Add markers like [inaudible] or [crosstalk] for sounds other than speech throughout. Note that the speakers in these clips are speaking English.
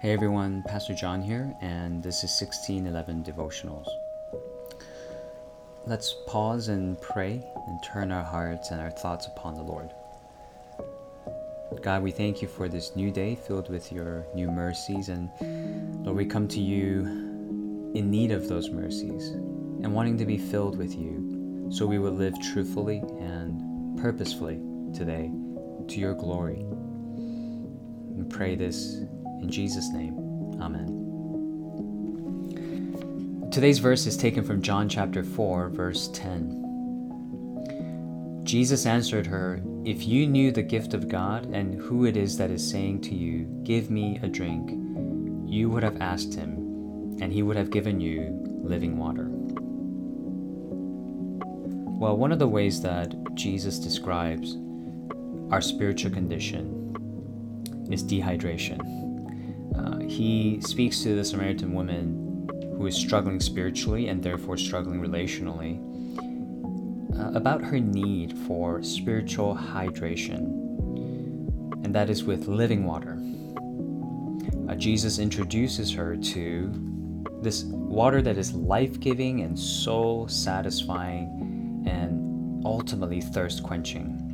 Hey everyone, Pastor John here, and this is 1611 Devotionals. Let's pause and pray and turn our hearts and our thoughts upon the Lord. God, we thank you for this new day filled with your new mercies, and Lord, we come to you in need of those mercies and wanting to be filled with you so we will live truthfully and purposefully today to your glory. We pray this in Jesus' name, Amen. Today's verse is taken from John chapter 4, verse 10. Jesus answered her, If you knew the gift of God and who it is that is saying to you, Give me a drink, you would have asked him, and he would have given you living water. Well, one of the ways that Jesus describes our spiritual condition is dehydration. Uh, he speaks to the Samaritan woman who is struggling spiritually and therefore struggling relationally uh, about her need for spiritual hydration, and that is with living water. Uh, Jesus introduces her to this water that is life giving and soul satisfying and ultimately thirst quenching.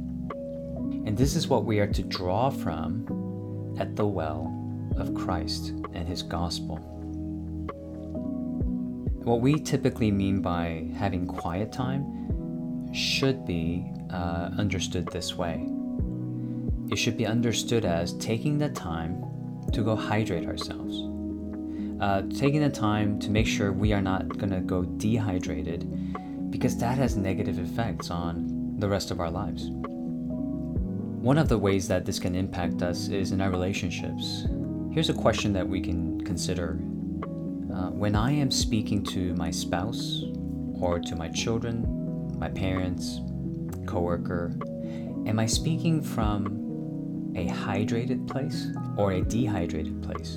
And this is what we are to draw from at the well of Christ and His gospel. What we typically mean by having quiet time should be uh, understood this way. It should be understood as taking the time to go hydrate ourselves. Uh, taking the time to make sure we are not going to go dehydrated because that has negative effects on the rest of our lives. One of the ways that this can impact us is in our relationships. Here's a question that we can consider. Uh, when I am speaking to my spouse or to my children, my parents, coworker, am I speaking from a hydrated place or a dehydrated place?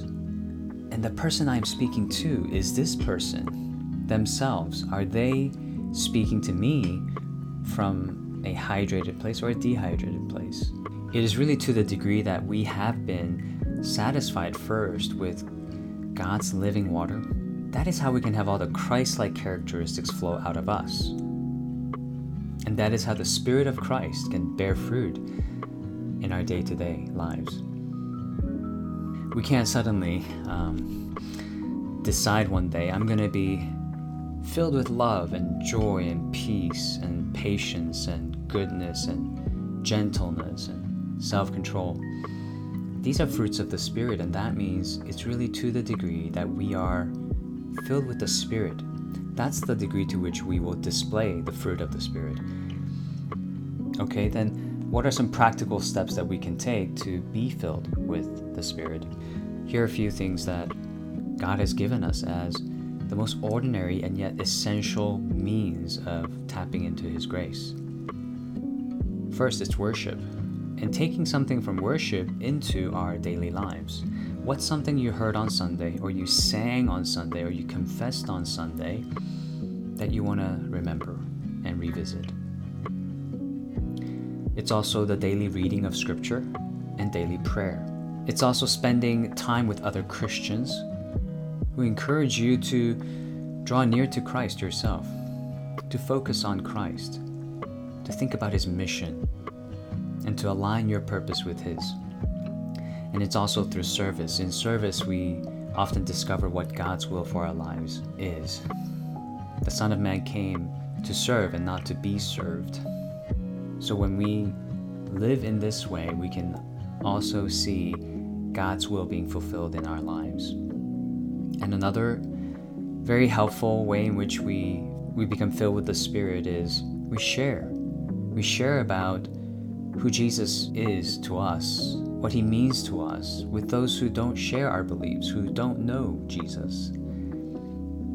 And the person I'm speaking to is this person themselves. Are they speaking to me from a hydrated place or a dehydrated place? It is really to the degree that we have been satisfied first with God's living water, that is how we can have all the Christ like characteristics flow out of us. And that is how the Spirit of Christ can bear fruit in our day to day lives. We can't suddenly um, decide one day, I'm going to be filled with love and joy and peace and patience and goodness and gentleness and self control. These are fruits of the Spirit, and that means it's really to the degree that we are filled with the Spirit. That's the degree to which we will display the fruit of the Spirit. Okay, then what are some practical steps that we can take to be filled with the Spirit? Here are a few things that God has given us as the most ordinary and yet essential means of tapping into His grace. First, it's worship and taking something from worship into our daily lives. What's something you heard on Sunday, or you sang on Sunday, or you confessed on Sunday that you want to remember and revisit? It's also the daily reading of Scripture and daily prayer. It's also spending time with other Christians who encourage you to draw near to Christ yourself, to focus on Christ, to think about His mission and to align your purpose with His. And it's also through service. In service, we often discover what God's will for our lives is. The Son of Man came to serve and not to be served. So when we live in this way, we can also see God's will being fulfilled in our lives. And another very helpful way in which we, we become filled with the Spirit is we share. We share about who Jesus is to us, what he means to us, with those who don't share our beliefs, who don't know Jesus.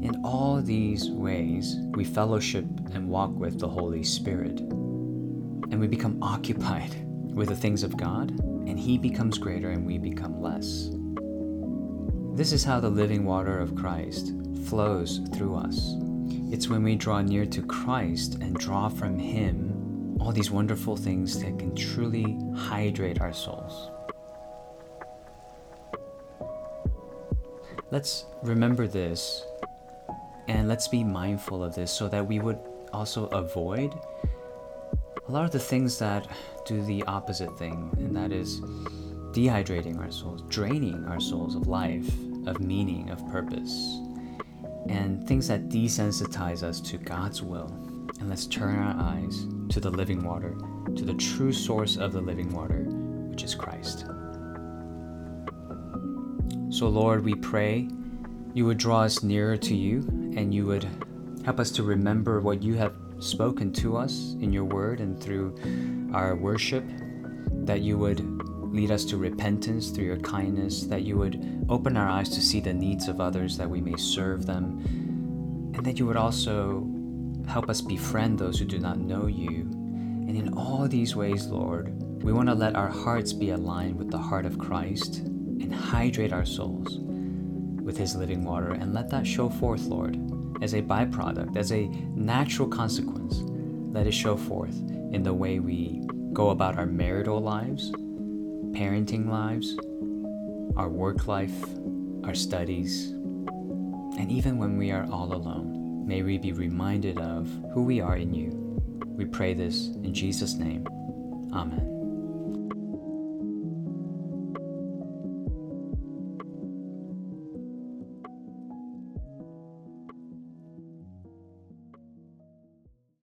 In all these ways, we fellowship and walk with the Holy Spirit, and we become [laughs] occupied with the things of God, and He becomes greater and we become less. This is how the living water of Christ flows through us. It's when we draw near to Christ and draw from Him all these wonderful things that can truly hydrate our souls. let's remember this and let's be mindful of this so that we would also avoid a lot of the things that do the opposite thing, and that is dehydrating our souls, draining our souls of life, of meaning, of purpose, and things that desensitize us to God's will. And let's turn our eyes to the living water, to the true source of the living water, which is Christ. So, Lord, we pray you would draw us nearer to you and you would help us to remember what you have spoken to us in your word and through our worship, that you would lead us to repentance through your kindness, that you would open our eyes to see the needs of others, that we may serve them, and that you would also help us befriend those who do not know you. And in all these ways, Lord, we want to let our hearts be aligned with the heart of Christ and hydrate our souls with His living water and let that show forth, Lord, as a byproduct, as a natural consequence. Let it show forth in the way we go about our marital lives, parenting lives, our work life, our studies, and even when we are all alone. May we be reminded of who we are in you. We pray this in Jesus' name. Amen.